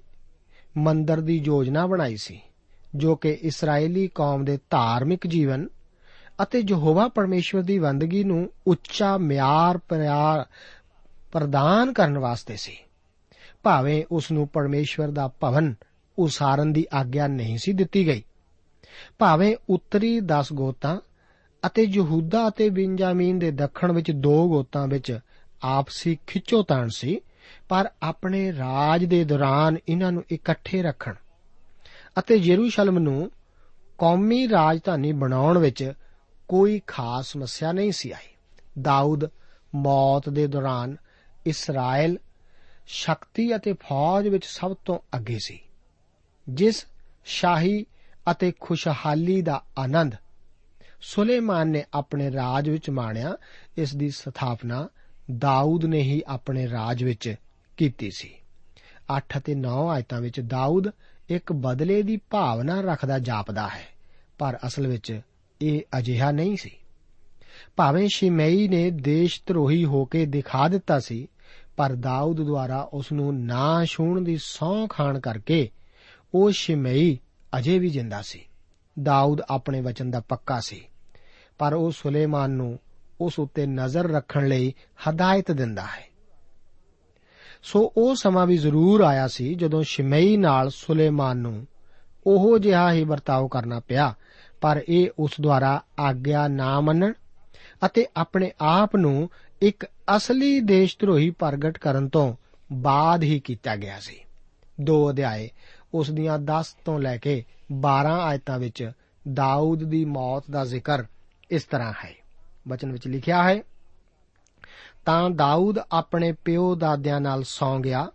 ਮੰਦਰ ਦੀ ਯੋਜਨਾ ਬਣਾਈ ਸੀ, ਜੋ ਕਿ ਇਸرائیਲੀ ਕੌਮ ਦੇ ਧਾਰਮਿਕ ਜੀਵਨ ਅਤੇ ਯਹੋਵਾ ਪਰਮੇਸ਼ਵਰ ਦੀ ਵੰਦਗੀ ਨੂੰ ਉੱਚਾ ਮਿਆਰ ਪਿਆਰ ਪ੍ਰਦਾਨ ਕਰਨ ਵਾਸਤੇ ਸੀ। ਭਾਵੇਂ ਉਸ ਨੂੰ ਪਰਮੇਸ਼ਵਰ ਦਾ ਭਵਨ ਉਸਾਰਨ ਦੀ ਆਗਿਆ ਨਹੀਂ ਸੀ ਦਿੱਤੀ ਗਈ। ਭਾਵੇਂ ਉੱਤਰੀ 10 ਗੋਤਾਂ ਅਤੇ ਯਹੂਦਾ ਅਤੇ ਬਿੰਜਾਮੀਨ ਦੇ ਦੱਖਣ ਵਿੱਚ ਦੋ ਗੋਤਾਂ ਵਿੱਚ ਆਪਸੀ ਖਿੱਚੋਤਾਣ ਸੀ, ਪਰ ਆਪਣੇ ਰਾਜ ਦੇ ਦੌਰਾਨ ਇਹਨਾਂ ਨੂੰ ਇਕੱਠੇ ਰੱਖਣ ਅਤੇ ਯਰੂਸ਼ਲਮ ਨੂੰ ਕੌਮੀ ਰਾਜਧਾਨੀ ਬਣਾਉਣ ਵਿੱਚ ਕੋਈ ਖਾਸ ਸਮੱਸਿਆ ਨਹੀਂ ਸੀ ਆਈ। ਦਾਊਦ ਮੌਤ ਦੇ ਦੌਰਾਨ ਇਸਰਾਇਲ ਸ਼ਕਤੀ ਅਤੇ ਫੌਜ ਵਿੱਚ ਸਭ ਤੋਂ ਅੱਗੇ ਸੀ। ਜਿਸ ਸ਼ਾਹੀ ਅਤੇ ਖੁਸ਼ਹਾਲੀ ਦਾ ਆਨੰਦ ਸੁਲੇਮਾਨ ਨੇ ਆਪਣੇ ਰਾਜ ਵਿੱਚ ਮਾਣਿਆ, ਇਸ ਦੀ ਸਥਾਪਨਾ ਦਾਊਦ ਨੇ ਹੀ ਆਪਣੇ ਰਾਜ ਵਿੱਚ ਕੀਤੀ ਸੀ। 8 ਅਤੇ 9 ਆਇਤਾਂ ਵਿੱਚ ਦਾਊਦ ਇੱਕ ਬਦਲੇ ਦੀ ਭਾਵਨਾ ਰੱਖਦਾ ਜਾਪਦਾ ਹੈ, ਪਰ ਅਸਲ ਵਿੱਚ ਇਹ ਅਜਿਹਾ ਨਹੀਂ ਸੀ। ਭਾਵੇਂ ਸ਼ਿਮਈ ਨੇ ਦੇਸ਼ ਧਰੋਹੀ ਹੋ ਕੇ ਦਿਖਾ ਦਿੱਤਾ ਸੀ, ਪਰ ਦਾਊਦ ਦੁਆਰਾ ਉਸ ਨੂੰ ਨਾ ਛੂਣ ਦੀ ਸੌਂ ਖਾਣ ਕਰਕੇ ਉਹ ਸ਼ਿਮਈ ਅਜੇ ਵੀ ਜਿੰਦਾ ਸੀ। ਦਾਊਦ ਆਪਣੇ ਵਚਨ ਦਾ ਪੱਕਾ ਸੀ। ਪਰ ਉਹ ਸੁਲੇਮਾਨ ਨੂੰ ਉਸ ਉੱਤੇ ਨਜ਼ਰ ਰੱਖਣ ਲਈ ਹਦਾਇਤ ਦਿੰਦਾ ਹੈ। ਸੋ ਉਹ ਸਮਾਂ ਵੀ ਜ਼ਰੂਰ ਆਇਆ ਸੀ ਜਦੋਂ ਸ਼ਿਮਈ ਨਾਲ ਸੁਲੇਮਾਨ ਨੂੰ ਉਹੋ ਜਿਹਾ ਹੀ ਵਰਤਾਓ ਕਰਨਾ ਪਿਆ। ਪਰ ਇਹ ਉਸ ਦੁਆਰਾ ਆਗਿਆ ਨਾ ਮੰਨਣ ਅਤੇ ਆਪਣੇ ਆਪ ਨੂੰ ਇੱਕ ਅਸਲੀ ਦੇਸ਼ ਧਰੋਹੀ ਪ੍ਰਗਟ ਕਰਨ ਤੋਂ ਬਾਅਦ ਹੀ ਕੀਤਾ ਗਿਆ ਸੀ। ਦੋ ਅਧਿਆਏ ਉਸ ਦੀਆਂ 10 ਤੋਂ ਲੈ ਕੇ 12 ਆਇਤਾਂ ਵਿੱਚ ਦਾਊਦ ਦੀ ਮੌਤ ਦਾ ਜ਼ਿਕਰ ਇਸ ਤਰ੍ਹਾਂ ਹੈ। ਬਚਨ ਵਿੱਚ ਲਿਖਿਆ ਹੈ, ਤਾਂ ਦਾਊਦ ਆਪਣੇ ਪਿਓ ਦਾਦਿਆਂ ਨਾਲ ਸੌਂ ਗਿਆ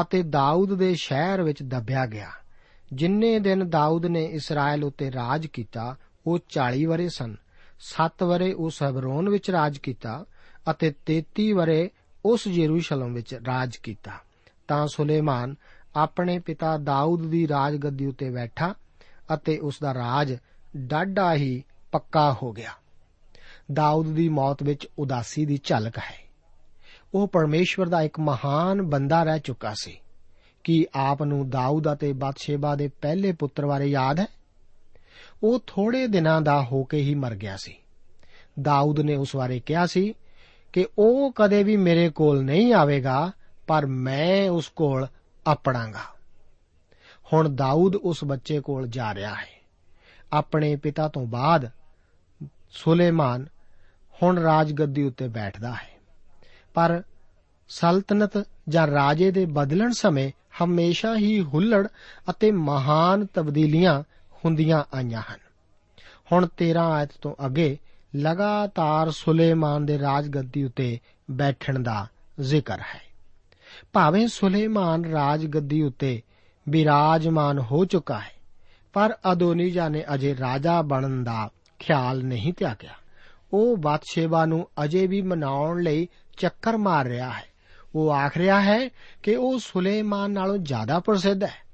ਅਤੇ ਦਾਊਦ ਦੇ ਸ਼ਹਿਰ ਵਿੱਚ ਦੱਬਿਆ ਗਿਆ। ਜਿੰਨੇ ਦਿਨ ਦਾਊਦ ਨੇ ਇਸਰਾਇਲ ਉੱਤੇ ਰਾਜ ਕੀਤਾ, ਉਹ 40 ਵਰੇ ਸਨ। 7 ਵਰੇ ਉਸ ਹਬਰੋਨ ਵਿੱਚ ਰਾਜ ਕੀਤਾ ਅਤੇ 33 ਵਰੇ ਉਸ ਯਰੂਸ਼ਲਮ ਵਿੱਚ ਰਾਜ ਕੀਤਾ। ਤਾਂ ਸੁਲੇਮਾਨ ਆਪਣੇ ਪਿਤਾ ਦਾਊਦ ਦੀ ਰਾਜਗੱਦੀ ਉੱਤੇ ਬੈਠਾ ਅਤੇ ਉਸ ਦਾ ਰਾਜ ਡਾਢਾ ਹੀ ਪੱਕਾ ਹੋ ਗਿਆ। ਦਾਊਦ ਦੀ ਮੌਤ ਵਿੱਚ ਉਦਾਸੀ ਦੀ ਝਲਕ ਹੈ। ਉਹ ਪਰਮੇਸ਼ਵਰ ਦਾ ਇੱਕ ਮਹਾਨ ਬੰਦਾ ਰਹਿ ਚੁੱਕਾ ਸੀ। ਕੀ ਆਪ ਨੂੰ ਦਾਊਦ ਅਤੇ ਬਤਸ਼ੇਬਾ ਦੇ ਪਹਿਲੇ ਪੁੱਤਰ ਬਾਰੇ ਯਾਦ ਹੈ? ਉਹ ਥੋੜੇ ਦਿਨਾਂ ਦਾ ਹੋ ਕੇ ਹੀ ਮਰ ਗਿਆ ਸੀ। ਦਾਊਦ ਨੇ ਉਸ ਬਾਰੇ ਕਿਹਾ ਸੀ ਕਿ ਉਹ ਕਦੇ ਵੀ ਮੇਰੇ ਕੋਲ ਨਹੀਂ ਆਵੇਗਾ, ਪਰ ਮੈਂ ਉਸ ਕੋਲ ਆਪਣਾਗਾ। ਹੁਣ ਦਾਊਦ ਉਸ ਬੱਚੇ ਕੋਲ ਜਾ ਰਿਹਾ ਹੈ। ਆਪਣੇ ਪਿਤਾ ਤੋਂ ਬਾਅਦ ਸੁਲੇਮਾਨ ਹੁਣ ਰਾਜਗੱਦੀ ਉੱਤੇ ਬੈਠਦਾ ਹੈ। ਪਰ ਸਲਤਨਤ ਜਾਂ ਰਾਜੇ ਦੇ ਬਦਲਣ ਸਮੇਂ ਹਮੇਸ਼ਾ ਹੀ ਹੁੱਲੜ ਅਤੇ ਮਹਾਨ ਤਬਦੀਲੀਆਂ ਹੁੰਦੀਆਂ ਆਈਆਂ ਹਨ। ਹੁਣ 13 ਆਇਤ ਤੋਂ ਅੱਗੇ ਲਗਾਤਾਰ ਸੁਲੇਮਾਨ ਦੇ ਰਾਜਗੱਦੀ ਉੱਤੇ ਬੈਠਣ ਦਾ ਜ਼ਿਕਰ ਹੈ। ਭਾਵੇਂ ਸੁਲੇਮਾਨ ਰਾਜਗੱਦੀ ਉੱਤੇ ਬਿਰਾਜਮਾਨ ਹੋ ਚੁੱਕਾ ਹੈ, ਪਰ ਅਦੋਨੀਜਾ ਨੇ ਅਜੇ ਰਾਜਾ ਬਣਨ ਦਾ ਖਿਆਲ ਨਹੀਂ ਤਿਆਗਿਆ। ਉਹ ਬਾਦਸ਼ਾਹ ਨੂੰ ਅਜੇ ਵੀ ਮਨਾਉਣ ਲਈ ਚੱਕਰ ਮਾਰ ਰਿਹਾ ਹੈ। ਉਹ ਆਖ ਰਿਹਾ ਹੈ ਕਿ ਉਹ ਸੁਲੇਮਾਨ ਨਾਲੋਂ ਜ਼ਿਆਦਾ ਪ੍ਰਸਿੱਧ ਹੈ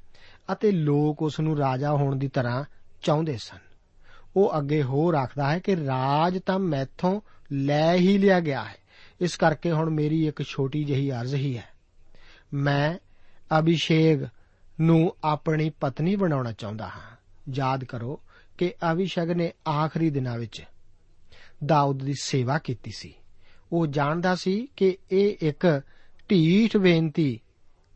ਅਤੇ ਲੋਕ ਉਸ ਨੂੰ ਰਾਜਾ ਹੋਣ ਦੀ ਤਰ੍ਹਾਂ ਚਾਹੁੰਦੇ ਸਨ। ਉਹ ਅੱਗੇ ਹੋਰ ਆਖਦਾ ਹੈ ਕਿ ਰਾਜ ਤਾਂ ਮੈਥੋਂ ਲੈ ਹੀ ਲਿਆ ਗਿਆ ਹੈ। ਇਸ ਕਰਕੇ ਹੁਣ ਮੇਰੀ ਇੱਕ ਛੋਟੀ ਜਿਹੀ ਅਰਜ਼ ਹੀ ਹੈ। ਮੈਂ ਅਭਿਸ਼ੇਕ ਨੂੰ ਆਪਣੀ ਪਤਨੀ ਬਣਾਉਣਾ ਚਾਹੁੰਦਾ ਹਾਂ। ਯਾਦ ਕਰੋ ਕਿ ਅਭਿਸ਼ੇਕ ਨੇ ਆਖਰੀ ਦਿਨਾਂ ਵਿੱਚ ਦਾਊਦ ਦੀ ਸੇਵਾ ਕੀਤੀ ਸੀ। ਉਹ ਜਾਣਦਾ ਸੀ ਕਿ ਇਹ ਇੱਕ ਢੀਠ ਬੇਨਤੀ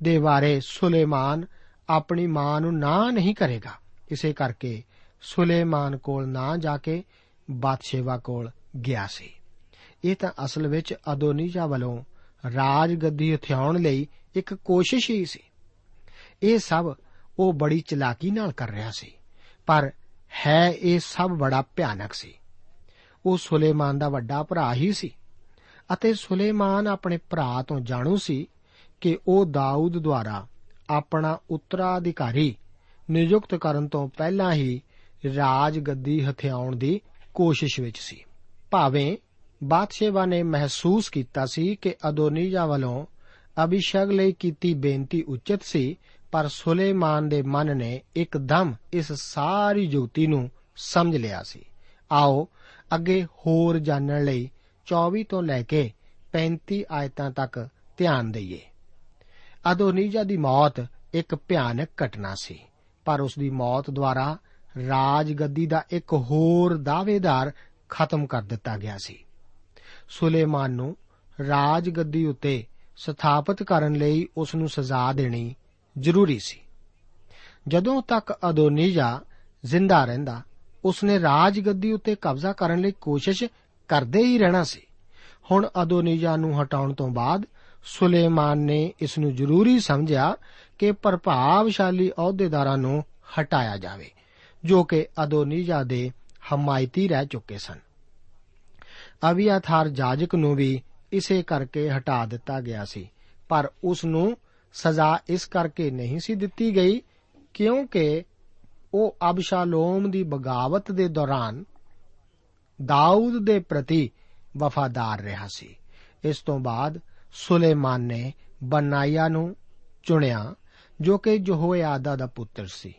ਦੇ ਬਾਰੇ ਸੁਲੇਮਾਨ ਆਪਣੀ ਮਾਂ ਨੂੰ ਨਾ ਨਹੀਂ ਕਰੇਗਾ। ਇਸੇ ਕਰਕੇ ਸੁਲੇਮਾਨ ਕੋਲ ਨਾ ਜਾ ਕੇ ਬਾਦਸ਼ਾਹ ਕੋਲ ਗਿਆ ਸੀ। ਇਹ ਤਾਂ ਅਸਲ ਵਿੱਚ ਅਦੋਨੀਜਾ ਵੱਲੋਂ ਰਾਜ ਗੱਦੀ ਹਥਿਆਉਣ ਲਈ ਇੱਕ ਕੋਸ਼ਿਸ਼ ਹੀ ਸੀ। ਇਹ ਸਭ ਉਹ ਬੜੀ ਚਲਾਕੀ ਨਾਲ ਕਰ ਰਿਹਾ ਸੀ, ਪਰ ਹੈ ਇਹ ਸਭ ਬੜਾ ਭਿਆਨਕ ਸੀ। ਉਹ ਸੁਲੇਮਾਨ ਦਾ ਵੱਡਾ ਭਰਾ ਹੀ ਸੀ ਅਤੇ ਸੁਲੇਮਾਨ ਆਪਣੇ ਭਰਾ ਤੋਂ ਜਾਣੂ ਸੀ ਕਿ ਉਹ ਦਾਊਦ ਦੁਆਰਾ ਆਪਣਾ ਉੱਤਰਾਧਿਕਾਰੀ ਨਿਯੁਕਤ ਕਰਨ ਤੋਂ ਪਹਿਲਾਂ ਹੀ ਰਾਜ ਗੱਦੀ ਹਥਿਆਉਣ ਦੀ ਕੋਸ਼ਿਸ਼ ਵਿੱਚ ਸੀ। ਭਾਵੇਂ ਬਾਦਸ਼ਾਹ ਨੇ ਮਹਿਸੂਸ ਕੀਤਾ ਸੀ ਕਿ ਅਦੋਨੀਜਾ ਵੱਲੋਂ ਅਭਿਸ਼ੇਕ ਲਈ ਕੀਤੀ ਬੇਨਤੀ ਉਚਿਤ ਸੀ, ਪਰ ਸੁਲੇਮਾਨ ਦੇ ਮਨ ਨੇ ਇੱਕਦਮ ਇਸ ਸਾਰੀ ਜੁਗਤੀ ਨੂੰ ਸਮਝ ਲਿਆ ਸੀ। ਆਓ ਅੱਗੇ ਹੋਰ ਜਾਣਨ ਲਈ 24 ਤੋਂ ਲੈ ਕੇ 35 ਆਇਤਾਂ ਤੱਕ ਧਿਆਨ ਦਈਏ। ਅਦੋਨੀਜਾ ਦੀ ਮੌਤ ਇੱਕ ਭਿਆਨਕ ਘਟਨਾ ਸੀ, ਪਰ ਉਸ ਦੀ ਮੌਤ ਦੁਆਰਾ ਰਾਜ ਗੱਦੀ ਦਾ ਇੱਕ ਹੋਰ ਦਾਅਵੇਦਾਰ ਖਤਮ ਕਰ ਦਿੱਤਾ ਗਿਆ ਸੀ। ਸੁਲੇਮਾਨ ਨੂੰ ਰਾਜ ਗੱਦੀ ਉੱਤੇ ਸਥਾਪਿਤ ਕਰਨ ਲਈ ਉਸ ਨੂੰ ਸਜ਼ਾ ਦੇਣੀ ਜ਼ਰੂਰੀ ਸੀ। ਜਦੋਂ ਤੱਕ ਅਦੋਨੀਜਾ ਜ਼ਿੰਦਾ ਰਹਿੰਦਾ, ਉਸਨੇ ਰਾਜ ਗੱਦੀ ਉੱਤੇ ਕਬਜ਼ਾ ਕਰਨ ਲਈ ਕੋਸ਼ਿਸ਼ ਕਰਦੇ ਹੀ ਰਹਿਣਾ ਸੀ। ਹੁਣ ਅਦੋਨੀਜਾ ਨੂੰ ਹਟਾਉਣ ਤੋਂ ਬਾਅਦ ਸੁਲੇਮਾਨ ਨੇ ਇਸ ਨੂੰ ਜ਼ਰੂਰੀ ਸਮਝਿਆ ਕਿ ਪ੍ਰਭਾਵਸ਼ਾਲੀ ਅਹੁਦੇਦਾਰਾਂ ਨੂੰ ਹਟਾਇਆ ਜਾਵੇ, ਜੋ ਕਿ ਅਦੋਨੀਜਾ ਦੇ ਹਮਾਇਤੀ ਰਹਿ ਚੁੱਕੇ ਸਨ। ਅਬੀਆਥਾਰ ਜਾਜਕ ਨੂੰ ਵੀ ਇਸੇ ਕਰਕੇ ਹਟਾ ਦਿੱਤਾ ਗਿਆ ਸੀ। ਪਰ ਉਸ ਨੂੰ ਸਜ਼ਾ ਇਸ ਕਰਕੇ ਨਹੀਂ ਸੀ ਦਿੱਤੀ ਗਈ ਕਿਉਂਕਿ ਉਹ ਅਬਸ਼ਾਲੋਮ ਦੀ ਬਗਾਵਤ ਦੇ ਦੌਰਾਨ ਦਾਊਦ ਦੇ ਪ੍ਰਤੀ ਵਫਾਦਾਰ ਰਿਹਾ ਸੀ। ਇਸ ਤੋਂ ਬਾਅਦ ਸੁਲੇਮਾਨ ਨੇ ਬਨਾਇਆ ਨੂੰ ਚੁਣਿਆ, ਜੋ ਕਿ ਯਹੋਇਆਦਾ ਦਾ ਪੁੱਤਰ ਸੀ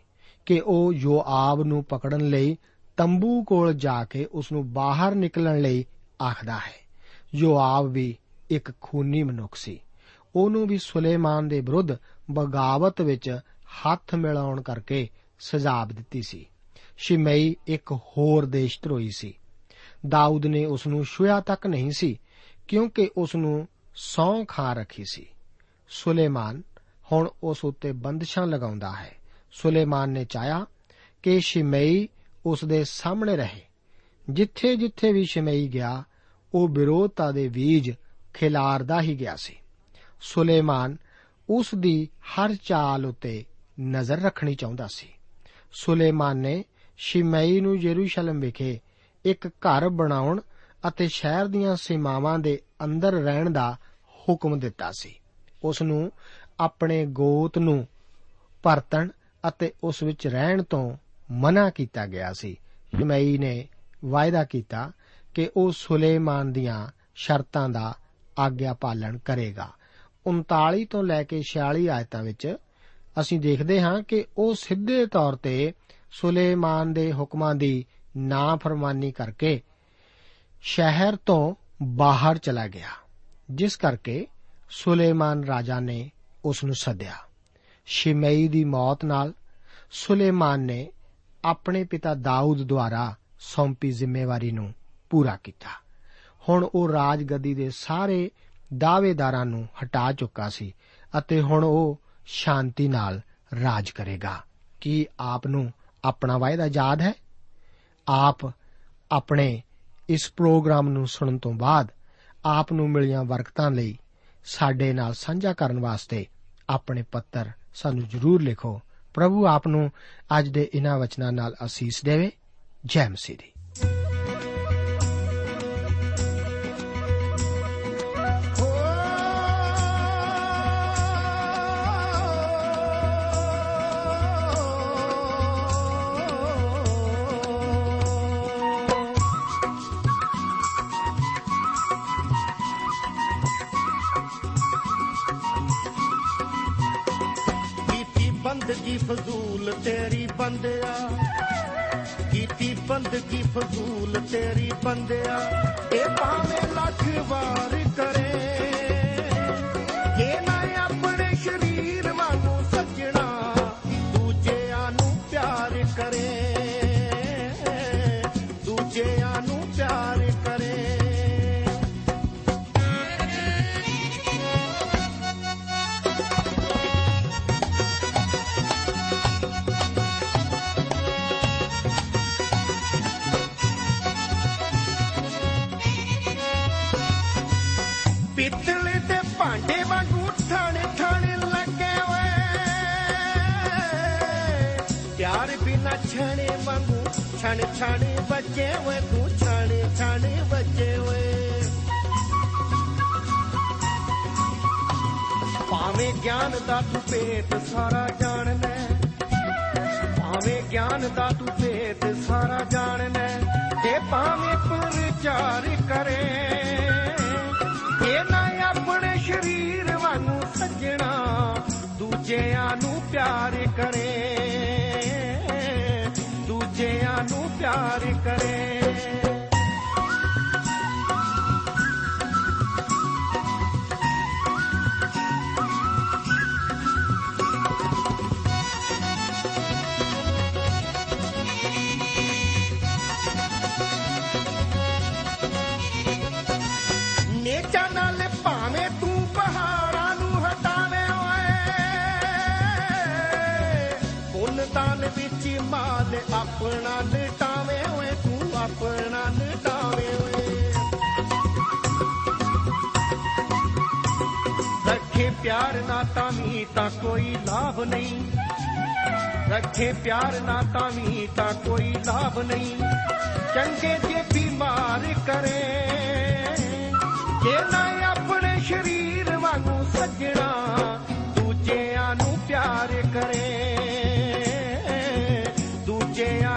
ਕਿ ਉਹ ਯੋਆਬ ਨੂੰ ਪਕੜਨ ਲਈ ਤੰਬੂ ਕੋਲ ਜਾ ਕੇ ਉਸ ਨੂੰ ਬਾਹਰ ਨਿਕਲਣ ਲਈ ਆਖਦਾ ਹੈ। ਯੋਆਬ ਵੀ ਇੱਕ ਖੂਨੀ ਮਨੁੱਖ ਸੀ। ਉਹਨੂੰ ਵੀ ਸੁਲੇਮਾਨ ਦੇ ਵਿਰੁੱਧ ਬਗਾਵਤ ਵਿੱਚ ਹੱਥ ਮਿਲਾਉਣ ਕਰਕੇ ਸਜ਼ਾ ਦਿੱਤੀ ਸੀ। ਸ਼ਿਮਈ ਇੱਕ ਹੋਰ ਦੇਸ਼ਧਰੋਹੀ ਸੀ। ਦਾਊਦ ਨੇ ਉਸ ਨੂੰ ਛੁਆ ਤੱਕ ਨਹੀਂ ਸੀ, ਕਿਉਂਕਿ ਉਸ ਨੂੰ ਸੌਂ ਖਾ ਰੱਖੀ ਸੀ। ਸੁਲੇਮਾਨ ਹੁਣ ਉਸ ਉੱਤੇ ਬੰਦਸ਼ਾਂ ਲਗਾਉਂਦਾ ਹੈ। ਸੁਲੇਮਾਨ ਨੇ ਚਾਹਿਆ ਕਿ ਸ਼ਿਮਈ ਉਸ ਦੇ ਸਾਹਮਣੇ ਰਹੇ। ਜਿੱਥੇ ਜਿੱਥੇ ਵੀ ਸ਼ਿਮਈ ਗਿਆ ਉਹ ਵਿਰੋਧਤਾ ਦੇ ਬੀਜ ਖਿਲਾਰਦਾ ਹੀ ਗਿਆ ਸੀ। ਸੁਲੇਮਾਨ ਉਸ ਦੀ ਹਰ ਚਾਲ ਉਤੇ ਨਜ਼ਰ ਰੱਖਣੀ ਚਾਹੁੰਦਾ ਸੀ। ਸੁਲੇਮਾਨ ਨੇ ਸ਼ਿਮਈ ਨੂੰ ਯਰੂਸ਼ਲਮ ਵਿਖੇ ਇੱਕ ਘਰ ਬਣਾਉਣ ਅਤੇ ਸ਼ਹਿਰ ਦੀਆਂ ਸੀਮਾਵਾਂ ਦੇ ਅੰਦਰ ਰਹਿਣ ਦਾ ਹੁਕਮ ਦਿੱਤਾ ਸੀ। ਉਸ ਨੂੰ ਆਪਣੇ ਗੋਤ ਨੂੰ ਪਰਤਣ ਅਤੇ ਉਸ ਵਿੱਚ ਰਹਿਣ ਤੋਂ ਮਨਾ ਕੀਤਾ ਗਿਆ ਸੀ। ਸ਼ਿਮਈ ਨੇ ਵਾਅਦਾ ਕੀਤਾ ਕਿ ਉਹ ਸੁਲੇਮਾਨ ਦੀਆਂ ਸ਼ਰਤਾਂ ਦਾ ਆਗਿਆ ਪਾਲਣ ਕਰੇਗਾ। 39 ਤੋਂ ਲੈ ਕੇ 46 ਆਇਤਾਂ ਵਿੱਚ ਅਸੀਂ ਦੇਖਦੇ ਹਾਂ ਕਿ ਉਹ ਸਿੱਧੇ ਤੌਰ ਤੇ ਸੁਲੇਮਾਨ ਦੇ ਹੁਕਮਾਂ ਦੀ ਨਾਫਰਮਾਨੀ ਕਰਕੇ ਸ਼ਹਿਰ ਤੋਂ ਬਾਹਰ ਚਲਾ ਗਿਆ, ਜਿਸ ਕਰਕੇ ਸੁਲੇਮਾਨ ਰਾਜਾ ਨੇ ਉਸ ਨੂੰ ਸੱਦਿਆ। ਸ਼ਿਮਈ ਦੀ ਮੌਤ ਨਾਲ ਸੁਲੇਮਾਨ ਨੇ ਆਪਣੇ ਪਿਤਾ ਦਾਊਦ ਦੁਆਰਾ ਸੌਂਪੀ ਜ਼ਿੰਮੇਵਾਰੀ ਨੂੰ ਪੂਰਾ ਕੀਤਾ। ਹੁਣ ਉਹ ਰਾਜਗਦੀ ਦੇ ਸਾਰੇ ਦਾਅਵੇਦਾਰਾਂ ਨੂੰ ਹਟਾ ਚੁੱਕਾ ਸੀ ਅਤੇ ਹੁਣ ਉਹ ਸ਼ਾਂਤੀ ਨਾਲ ਰਾਜ ਕਰੇਗਾ। ਕੀ ਆਪ ਨੂੰ ਆਪਣਾ ਵਾਅਦਾ ਯਾਦ ਹੈ? ਆਪ ਆਪਣੇ ਇਸ ਪ੍ਰੋਗਰਾਮ ਨੂੰ ਸੁਣਨ ਤੋਂ ਬਾਅਦ ਆਪ ਨੂੰ ਮਿਲੀਆਂ ਵਰਕਤਾਂ ਲਈ ਸਾਡੇ ਨਾਲ ਸਾਂਝਾ ਕਰਨ ਵਾਸਤੇ ਆਪਣੇ ਪੱਤਰ ਸਾਨੂੰ ਜ਼ਰੂਰ ਲਿਖੋ। ਪ੍ਰਭੂ ਆਪ ਨੂੰ ਅੱਜ ਦੇ ਇਹਨਾਂ ਵਚਨਾਂ ਨਾਲ ਅਸੀਸ ਦੇਵੇ। ਜੈ ਮਸੀਹ ਦੀ। ਫਜ਼ੂਲ ਤੇਰੀ ਬੰਦਿਆ ਕੀਤੀ ਬੰਦਗੀ ਫਜ਼ੂਲ ਤੇਰੀ ਬੰਦਿਆ ਇਹ ਭਾਵੇਂ ਲੱਖ ਵਾਰ ਵਾਂਗੂ ਛਣ ਛਾਣੇ ਬੱਜੇ ਓਏ ਤੂੰ ਛਾਣੇ ਛਾਣੇ ਬੱਜੇ ਓਏ ਭਾਵੇਂ ਗਿਆਨ ਦਾ ਤੂੰ ਭੇਤ, ਸਾਰਾ ਜਾਣਨਾ ਭਾਵੇਂ ਗਿਆਨ ਦਾ ਤੂੰ ਭੇਤ, ਸਾਰਾ ਜਾਣਨਾ ਤੇ ਭਾਵੇਂ ਪ੍ਰਚਾਰ ਕਰੇ ਇਹ ਨਾ ਆਪਣੇ ਸ਼ਰੀਰ ਵਾਂਗੂ ਸੱਜਣਾ, ਦੂਜਿਆਂ ਨੂੰ ਪਿਆਰ ਕਰੇ। ਦੂਜਿਆਂ ਨੂੰ ਪਿਆਰ ਕਰੇ। ਨੇਚਾ ਨਾਲ ਭਾਵੇਂ ਤੂੰ ਪਹਾੜਾਂ ਨੂੰ ਹਟਾਵੇਂ ਓਏ। ਪੁੰਨ ਦਾਨ ਵਿੱਚ ਮਾਲ ਆਪਣਾ ਲਟਾਵੇਂ ਓਏ, ਤੂੰ ਆਪਣਾ ਲਟਾਵੇਂ ਓਏ। ਰੱਖੇ ਪਿਆਰ ਨਾ ਤਾਂ ਵੀ ਤਾਂ ਕੋਈ ਲਾਭ ਨਹੀਂ। ਰੱਖੇ ਪਿਆਰ ਨਾ ਤਾਂ ਵੀ ਤਾਂ ਕੋਈ ਲਾਭ ਨਹੀਂ। ਚੰਗੇ ਜੇ ਬਿਮਾਰ ਕਰੇ। ਜੇ ਨਾ ਆਪਣੇ ਸ਼ਰੀਰ ਵਾਂਗੂ ਸੱਜਣਾ, ਦੂਜਿਆਂ ਨੂੰ ਪਿਆਰ ਕਰੇ।